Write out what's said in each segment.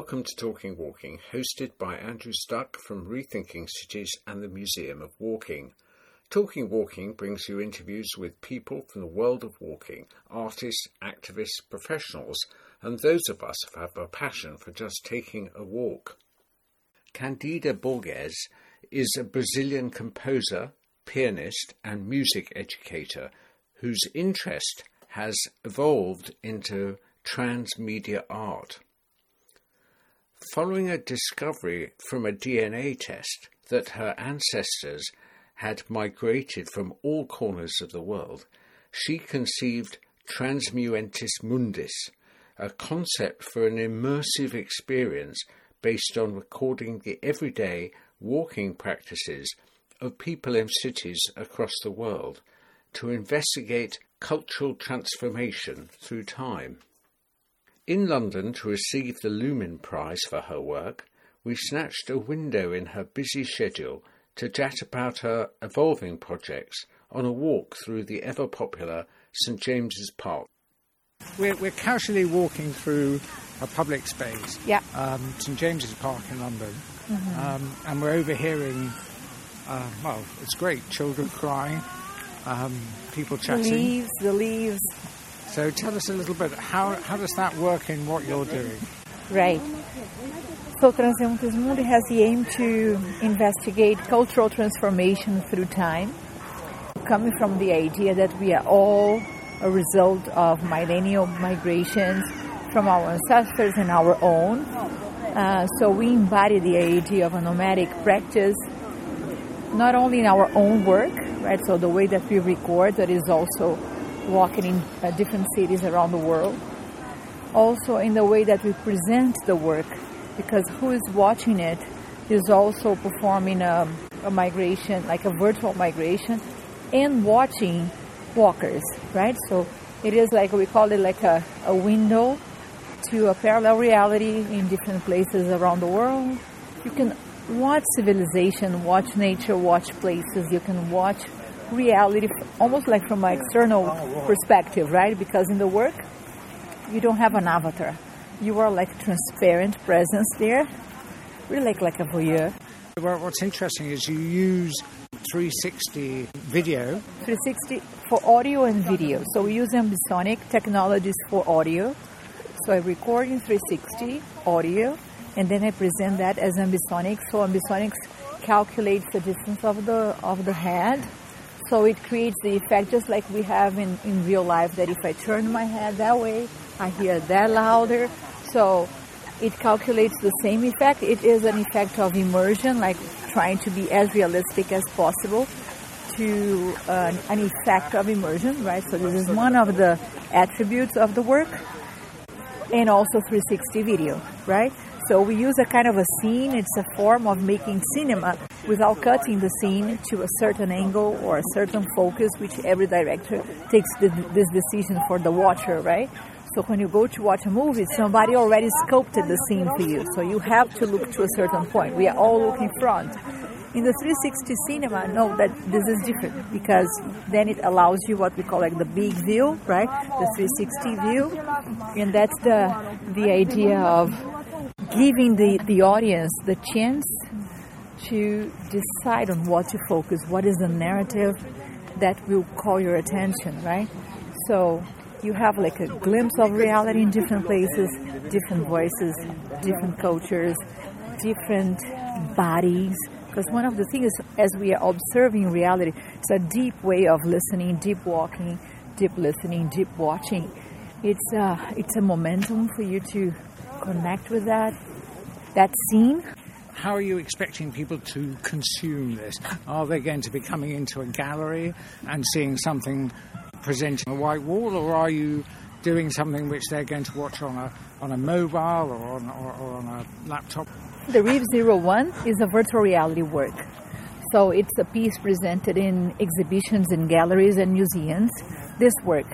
Welcome to Talking Walking, hosted by Andrew Stuck from Rethinking Cities and the Museum of Walking. Talking Walking brings you interviews with people from the world of walking, artists, activists, professionals, and those of us who have a passion for just taking a walk. Candida Borges is a Brazilian composer, pianist, and music educator whose interest has evolved into transmedia art. Following a discovery from a DNA test that her ancestors had migrated from all corners of the world, she conceived Transeuntis Mundis, a concept for an immersive experience based on recording the everyday walking practices of people in cities across the world to investigate cultural transformation through time. In London to receive the Lumen Prize for her work, we snatched a window in her busy schedule to chat about her evolving projects on a walk through the ever popular St James's Park. We're, we're casually walking through a public space, yeah. um, St James's Park in London, mm-hmm. um, and we're overhearing, uh, well, it's great, children crying, um, people chatting. The leaves, the leaves. So tell us a little bit, how, how does that work in what you're doing? Right. So Transeuntis Mundi has the aim to investigate cultural transformation through time, coming from the idea that we are all a result of millennial migrations from our ancestors and our own. Uh, so we embody the idea of a nomadic practice, not only in our own work, right? So the way that we record, that is also walking in uh, different cities around the world. Also in the way that we present the work because who is watching it is also performing a, a migration, like a virtual migration, and watching walkers, right? So it is like we call it like a, a window to a parallel reality in different places around the world. You can watch civilization, watch nature, watch places. You can watch reality almost like from an external perspective, right? Because in the work, you don't have an avatar you are like transparent presence there, really like like a voyeur. Well, what's interesting is you use 360 video. 360 for audio and video. So we use ambisonic technologies for audio. So I record in 360 audio, and then I present that as ambisonic. So ambisonics calculates the distance of the of the head. So it creates the effect just like we have in, in real life that if I turn my head that way, I hear that louder. So it calculates the same effect. It is an effect of immersion, like trying to be as realistic as possible to uh, an effect of immersion, right? So this is one of the attributes of the work, and also 360 video, right? So we use a kind of a scene. It's a form of making cinema without cutting the scene to a certain angle or a certain focus, which every director takes the, this decision for the watcher, right? So when you go to watch a movie, somebody already sculpted the scene for you. So you have to look to a certain point. We are all looking front. In the 360 cinema, no, that this is different because then it allows you what we call like the big view, right? The 360 view, and that's the the idea of giving the the audience the chance to decide on what to focus. What is the narrative that will call your attention, right? So you have like a glimpse of reality in different places, different voices, different cultures, different bodies. Because one of the things, as we are observing reality, it's a deep way of listening, deep walking, deep listening, deep watching. It's a, uh, it's a momentum for you to connect with that, that scene. How are you expecting people to consume this? Are they going to be coming into a gallery and seeing something presenting a white wall, or are you doing something which they're going to watch on a on a mobile or on, or, or on a laptop? The Reef Zero One is a virtual reality work. So it's a piece presented in exhibitions in galleries and museums. This work,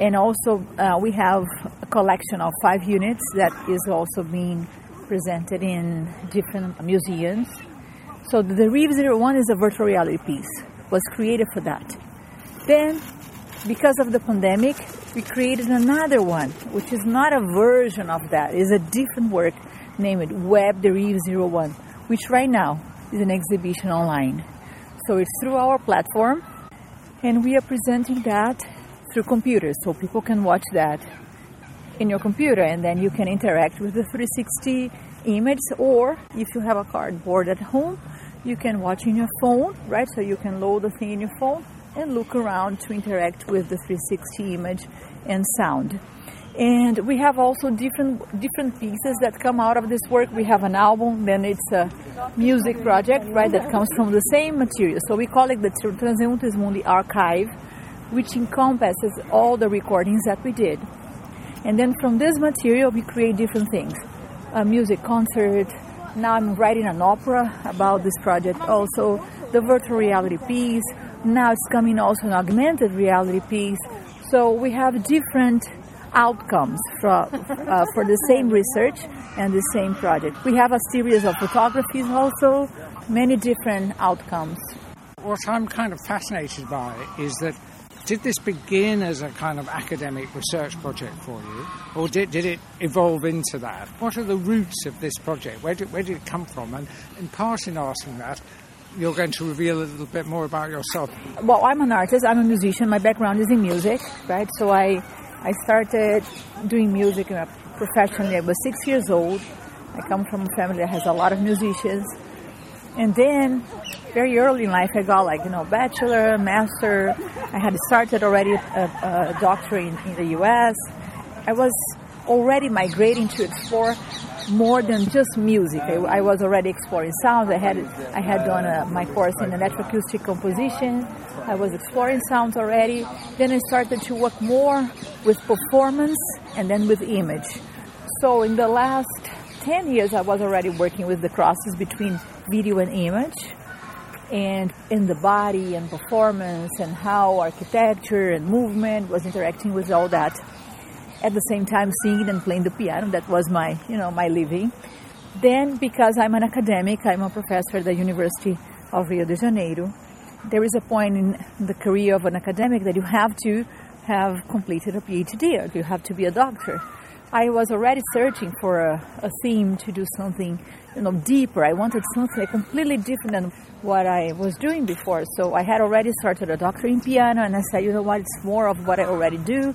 and also uh, we have a collection of five units that is also being presented in different museums. So the Zero One is a virtual reality piece. Was created for that. Then because of the pandemic, we created another one, which is not a version of that, it's a different work named Web Derive 01, which right now is an exhibition online. So it's through our platform, and we are presenting that through computers, so people can watch that in your computer, and then you can interact with the 360 image. Or if you have a cardboard at home, you can watch in your phone, right? So you can load the thing in your phone and look around to interact with the 360 image and sound. And we have also different different pieces that come out of this work. We have an album, then it's a music project, right, that comes from the same material. So we call it the Transeuntis Mundi Archive, which encompasses all the recordings that we did. And then from this material, we create different things a music concert. Now I'm writing an opera about this project, also the virtual reality piece. Now it's coming also an augmented reality piece. So we have different outcomes for, uh, for the same research and the same project. We have a series of photographies also, many different outcomes. What I'm kind of fascinated by is that did this begin as a kind of academic research project for you, or did, did it evolve into that? What are the roots of this project? Where did, where did it come from? And in part, in asking that, you're going to reveal a little bit more about yourself. Well, I'm an artist. I'm a musician. My background is in music, right? So I I started doing music professionally. I was six years old. I come from a family that has a lot of musicians. And then, very early in life, I got like, you know, bachelor, master. I had started already a, a doctorate in, in the US. I was already migrating to explore more than just music. I, I, was already exploring sounds. I had I had done a, my course in electroacoustic composition. I was exploring sounds already. Then I started to work more with performance and then with image. So in the last 10 years, I was already working with the crosses between video and image and in the body and performance and how architecture and movement was interacting with all that at the same time singing and playing the piano. That was my, you know, my living. Then, because I'm an academic, I'm a professor at the University of Rio de Janeiro. There is a point in the career of an academic that you have to have completed a PhD or you have to be a doctor. I was already searching for a, a theme to do something, you know, deeper. I wanted something completely different than what I was doing before. So I had already started a doctorate in piano, and I said, you know what, it's more of what I already do.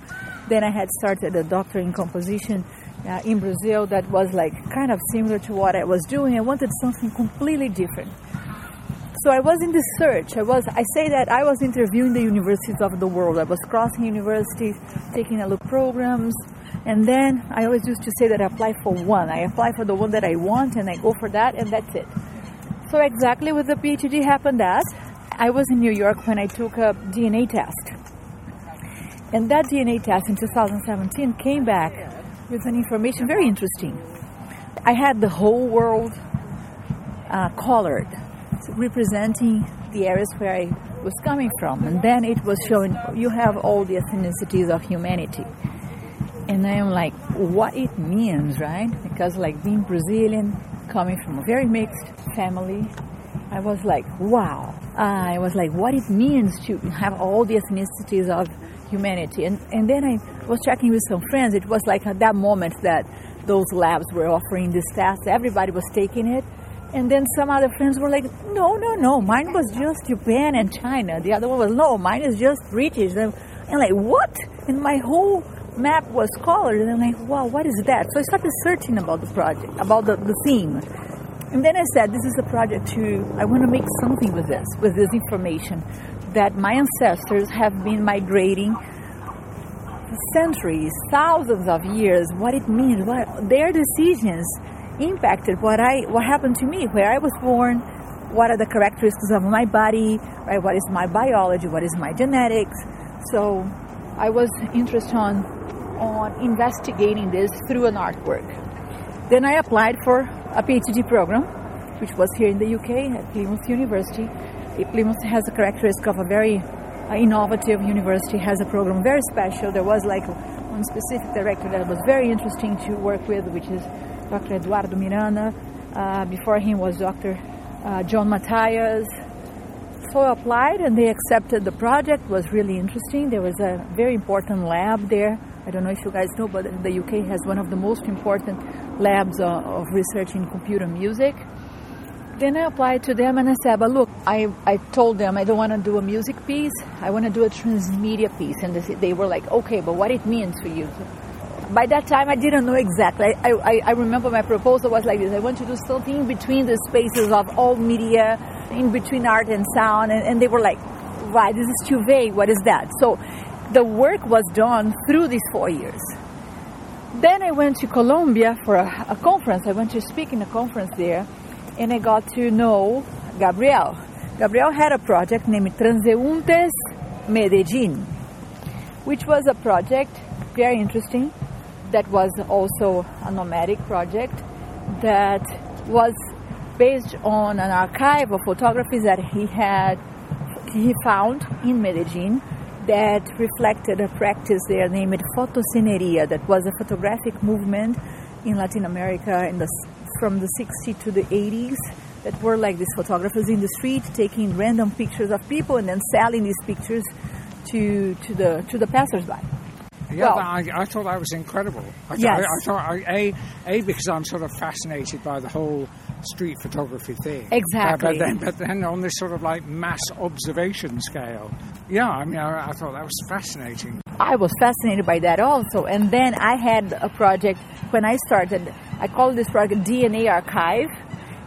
Then I had started a doctorate in composition uh, in Brazil that was like kind of similar to what I was doing. I wanted something completely different. So I was in this search. I was I say that I was interviewing the universities of the world. I was crossing universities, taking a look programs, and then I always used to say that I apply for one. I apply for the one that I want and I go for that and that's it. So exactly with the PhD happened that I was in New York when I took a DNA test. And that DNA test in 2017 came back with an information very interesting. I had the whole world uh, colored, representing the areas where I was coming from. And then it was showing you have all the ethnicities of humanity. And I am like, what it means, right? Because, like, being Brazilian, coming from a very mixed family, I was like, wow. Uh, I was like, what it means to have all the ethnicities of humanity. And, and then I was checking with some friends. It was like at that moment that those labs were offering this test. Everybody was taking it. And then some other friends were like, no, no, no, mine was just Japan and China. The other one was, no, mine is just British. And like, what? And my whole map was colored. And I'm like, wow, what is that? So I started searching about the project, about the, the theme. And then I said, this is a project to, I want to make something with this, with this information that my ancestors have been migrating centuries, thousands of years, what it means, what their decisions impacted what I what happened to me, where I was born, what are the characteristics of my body, right? What is my biology, what is my genetics. So I was interested on on investigating this through an artwork. Then I applied for a PhD program, which was here in the UK at Plymouth University, Plymouth has a characteristic of a very uh, innovative university, has a program very special. There was like one specific director that was very interesting to work with, which is Dr. Eduardo Miranda. Uh, before him was Dr. Uh, John Matthias. So I applied and they accepted the project. Was really interesting. There was a very important lab there I don't know if you guys know, but the UK has one of the most important labs uh, of research in computer music. Then I applied to them and I said, but look, I, I told them I don't want to do a music piece, I want to do a transmedia piece. And they, they were like, okay, but what it means for you? By that time, I didn't know exactly. I, I, I remember my proposal was like this I want to do something between the spaces of all media, in between art and sound. And, and they were like, why? This is too vague. What is that? So the work was done through these four years. Then I went to Colombia for a, a conference. I went to speak in a conference there and I got to know Gabriel. Gabriel had a project named Transeuntes Medellin, which was a project very interesting that was also a nomadic project that was based on an archive of photographies that he had he found in Medellin that reflected a practice there named fotocineria that was a photographic movement in Latin America in the from the 60s to the 80s that were like these photographers in the street taking random pictures of people and then selling these pictures to to the to the passersby. Yeah, well, I, I, thought that was incredible. I, yes. I, I thought a a because I'm sort of fascinated by the whole street photography thing. Exactly. Uh, but then, but then on this sort of like mass observation scale. Yeah, I mean, I, I thought that was fascinating. I was fascinated by that also, and then I had a project when I started I called this project DNA Archive.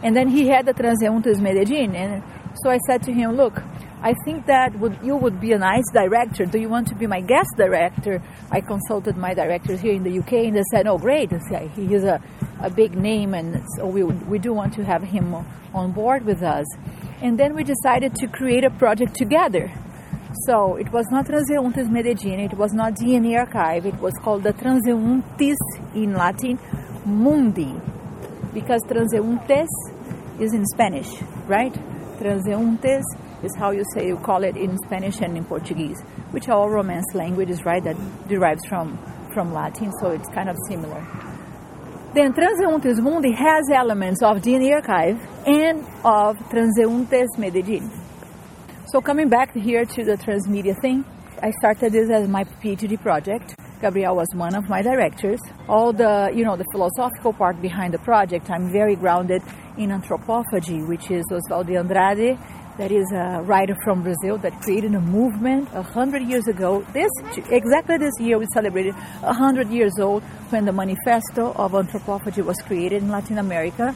And then he had the Transeuntes Medellin. And so I said to him, look, I think that would, you would be a nice director. Do you want to be my guest director? I consulted my directors here in the UK and they said, oh, great. He is a, a big name and so we, we do want to have him on board with us. And then we decided to create a project together. So it was not Transeuntes Medellin, it was not DNA Archive, it was called the Transeuntes in Latin mundi, because transeuntes is in Spanish, right? Transeuntes is how you say you call it in Spanish and in Portuguese, which are all Romance languages, right? That derives from from Latin, so it's kind of similar. Then Transeuntis Mundi has elements of DNA Archive and of Transeuntes Medellin. So coming back here to the transmedia thing, I started this as my PhD project. Gabriel was one of my directors. All the, you know, the philosophical part behind the project, I'm very grounded in anthropophagy, which is Oswald de Andrade, that is a writer from Brazil that created a movement a hundred years ago. This exactly this year we celebrated a hundred years old when the Manifesto of Anthropophagy was created in Latin America,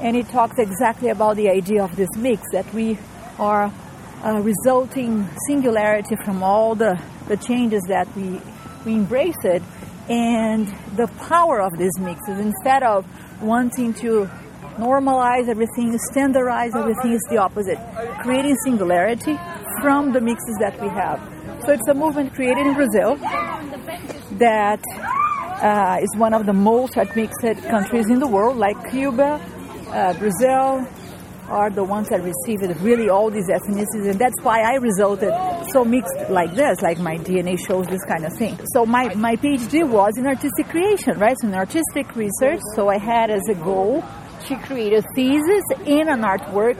and it talks exactly about the idea of this mix that we are a resulting singularity from all the, the changes that we we embrace it. And the power of this mix is instead of wanting to normalize everything, standardize everything, is the opposite. Creating singularity from the mixes that we have. So it's a movement created in Brazil that uh, is one of the most mixed countries in the world, like Cuba, uh, Brazil, are the ones that received really all these ethnicities, and that's why I resulted so mixed like this, like my DNA shows this kind of thing. So my, my PhD was in artistic creation, right? So in artistic research, so I had as a goal to create a thesis in an artwork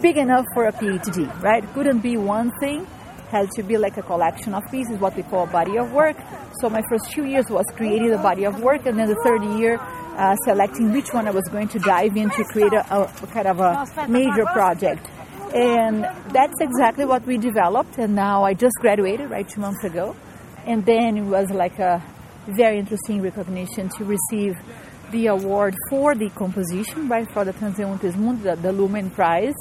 big enough for a PhD, right? Couldn't be one thing, had to be like a collection of pieces, what we call a body of work. So my first two years was creating the body of work, and then the third year uh, selecting which one I was going to dive in to create a, a kind of a major project. And that's exactly what we developed. And now I just graduated right two months ago. And then it was like a very interesting recognition to receive the award for the composition, right, for the Transeuntis Mundi, the, the Lumen Prize.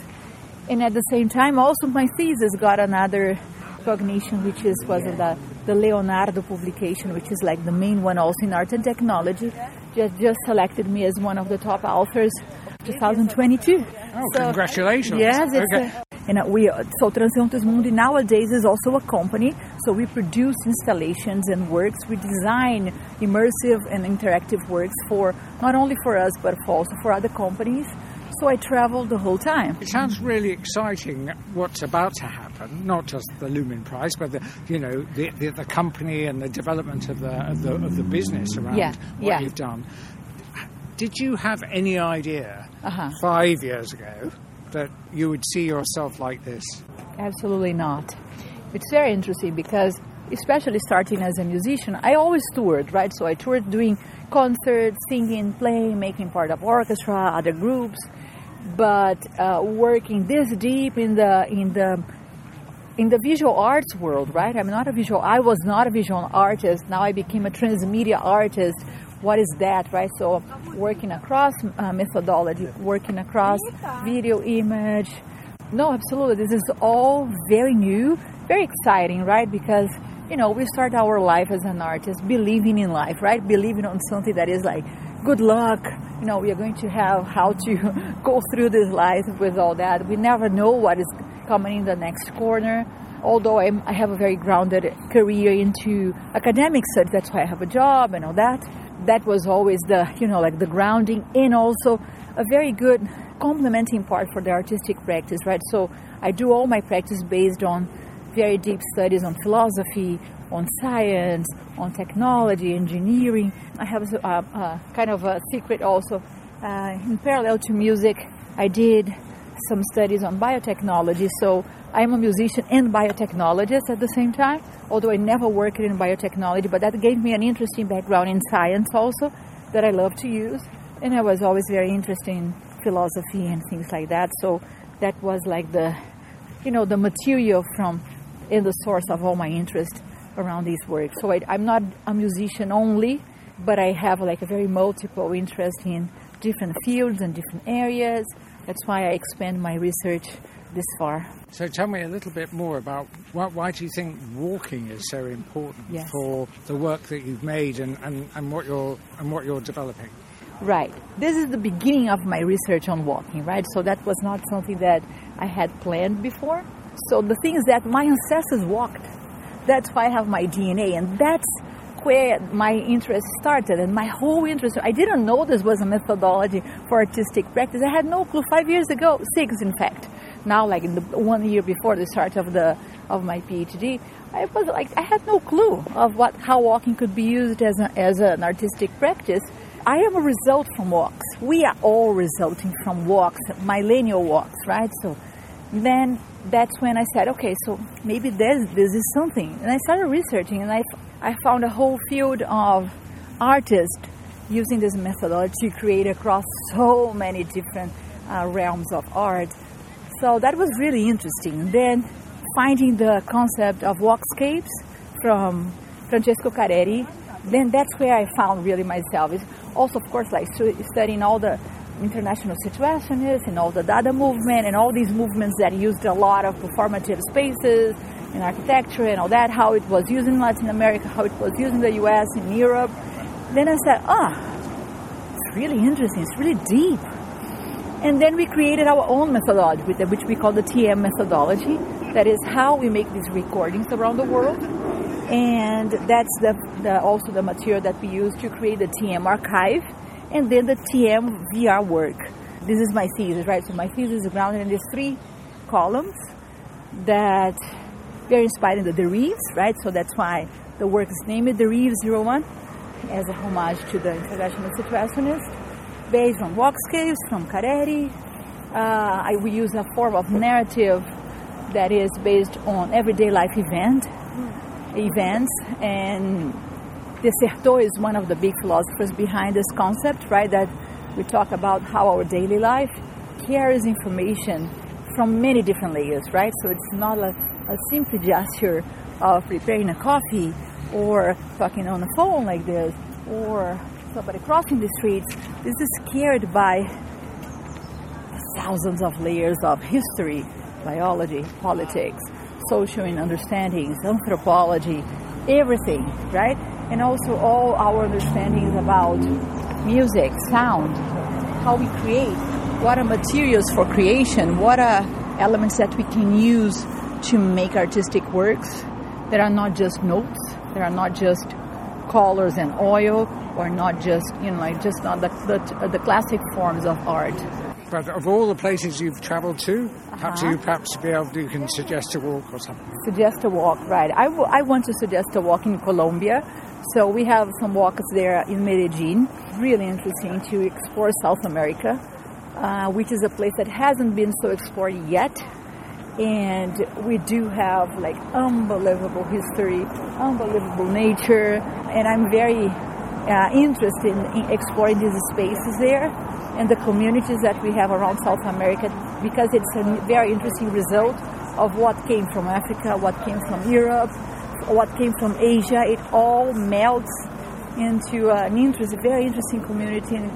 And at the same time, also my thesis got another recognition, which is was the the Leonardo publication, which is like the main one also in art and technology, just just selected me as one of the top authors 2022. Oh, so, congratulations! Yes, it's okay. And we so Transeuntis Mundi nowadays is also a company. So we produce installations and works. We design immersive and interactive works for not only for us but also for other companies. So I traveled the whole time. It sounds really exciting what's about to happen, not just the Lumen Prize, but the, you know, the, the, the company and the development of the, of the, of the business around yeah, what yeah. you've done. Did you have any idea uh-huh. five years ago that you would see yourself like this? Absolutely not. It's very interesting because especially starting as a musician, I always toured, right? So I toured doing concerts, singing, playing, making part of orchestra, other groups, but uh, working this deep in the in the in the visual arts world, right? I'm not a visual. I was not a visual artist. Now I became a transmedia artist. What is that, right? So working across uh, methodology, working across video, image. No, absolutely. This is all very new, very exciting, right? Because you know we start our life as an artist, believing in life, right? Believing on something that is like good luck. You know, we are going to have how to go through this life with all that. We never know what is coming in the next corner. Although I'm, i have a very grounded career into academic studies, that's why I have a job and all that. That was always the, you know, like the grounding and also a very good complementing part for the artistic practice, right? So I do all my practice based on very deep studies on philosophy, on science, on technology, engineering. I have a, a kind of a secret also. Uh, in parallel to music, I did some studies on biotechnology. So I'm a musician and biotechnologist at the same time, although I never worked in biotechnology, but that gave me an interesting background in science also that I love to use. And I was always very interested in philosophy and things like that. So that was like the, you know, the material from and the source of all my interest around these works. So I, I'm not a musician only, but I have like a very multiple interest in different fields and different areas. That's why I expand my research this far. So tell me a little bit more about why, why do you think walking is so important yes. for the work that you've made and, and, and, what you're, and what you're developing? Right. This is the beginning of my research on walking, right? So that was not something that I had planned before. So the thing is that my ancestors walked. That's why I have my DNA, and that's where my interest started and my whole interest. I didn't know this was a methodology for artistic practice. I had no clue five years ago, six in fact. Now, like in the one year before the start of the of my PhD, I was like I had no clue of what how walking could be used as a, as an artistic practice. I am a result from walks. We are all resulting from walks, millennial walks, right? So then that's when I said, okay, so maybe this this is something. And I started researching, and I, I found a whole field of artists using this methodology to create across so many different uh, realms of art. So that was really interesting. Then finding the concept of walkscapes from Francesco Careri, then that's where I found really myself. It's also, of course, like studying all the international situationists and all the Dada movement and all these movements that used a lot of performative spaces in architecture and all that, how it was used in Latin America, how it was used in the US, in Europe. Then I said, ah, oh, it's really interesting, it's really deep. And then we created our own methodology, which we call the TM methodology. That is how we make these recordings around the world. And that's the, the, also the material that we use to create the TM archive and then the TM VR work. This is my thesis, right? So my thesis is grounded in these three columns that they're inspired in the Derives, right? So that's why the work is named Derives 01 as a homage to the International Situationist, based on walkscapes from Careri. Uh, I, we use a form of narrative that is based on everyday life event, events and de Certeau is one of the big philosophers behind this concept, right? That we talk about how our daily life carries information from many different layers, right? So it's not a, a simple gesture of preparing a coffee or talking on the phone like this or somebody crossing the streets. This is scared by thousands of layers of history, biology, politics, social understandings, anthropology, everything, right? and also all our understandings about music, sound, how we create, what are materials for creation, what are elements that we can use to make artistic works that are not just notes, that are not just colors and oil, or not just, you know, like just not the, the, the classic forms of art. But of all the places you've travelled to, perhaps uh-huh. you perhaps be able to, you can suggest a walk or something. Suggest a walk, right? I, w- I want to suggest a walk in Colombia so we have some walks there in Medellin. Really interesting to explore South America, uh, which is a place that hasn't been so explored yet. And we do have like unbelievable history, unbelievable nature, and I'm very uh, interested in, in exploring these spaces there and the communities that we have around South America because it's a very interesting result of what came from Africa, what came from Europe, what came from Asia. It all melts into an interest, very interesting community and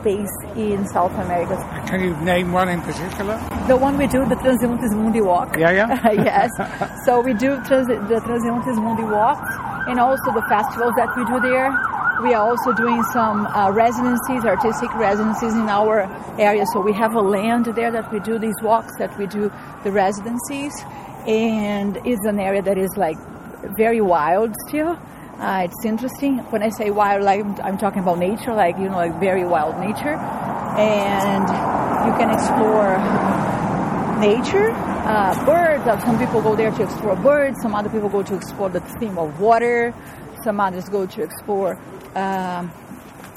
space in South America. Can you name one in particular? The one we do, the Transeuntis Mundi Walk. Yeah, yeah. yes. So we do trans- the Transeuntis Mundi Walk and also the festivals that we do there. We are also doing some uh, residencies, artistic residencies in our area. So we have a land there that we do these walks, that we do the residencies, and it's an area that is like very wild still. Uh, it's interesting. When I say wild, like I'm talking about nature, like you know, like very wild nature, and you can explore nature. Uh, birds. Uh, some people go there to explore birds. Some other people go to explore the theme of water. Some others go to explore um,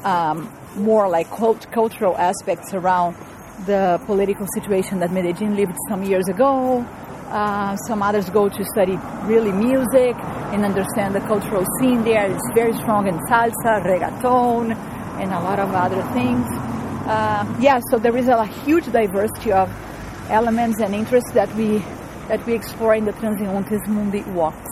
um, more like cult- cultural aspects around the political situation that Medellin lived some years ago. Uh, some others go to study really music and understand the cultural scene there. It's very strong in salsa, reggaeton, and a lot of other things. Uh, yeah, so there is a huge diversity of elements and interests that we that we explore in the Transeuntis Mundi walks.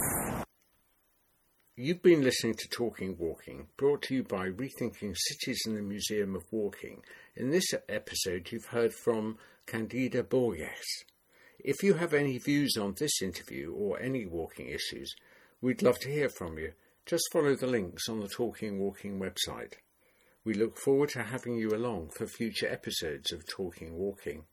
You've been listening to Talking Walking, brought to you by Rethinking Cities and the Museum of Walking. In this episode, you've heard from Candida Borges. If you have any views on this interview or any walking issues, we'd love to hear from you. Just follow the links on the Talking Walking website. We look forward to having you along for future episodes of Talking Walking.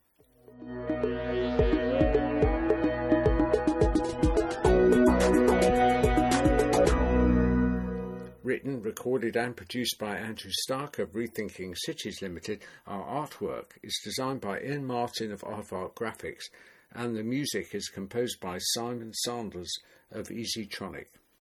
Written, recorded, and produced by Andrew Stuck of Rethinking Cities Limited, our artwork is designed by Ian Martin of Aardvark Graphics, and the music is composed by Simon Sanders of EasyTronic.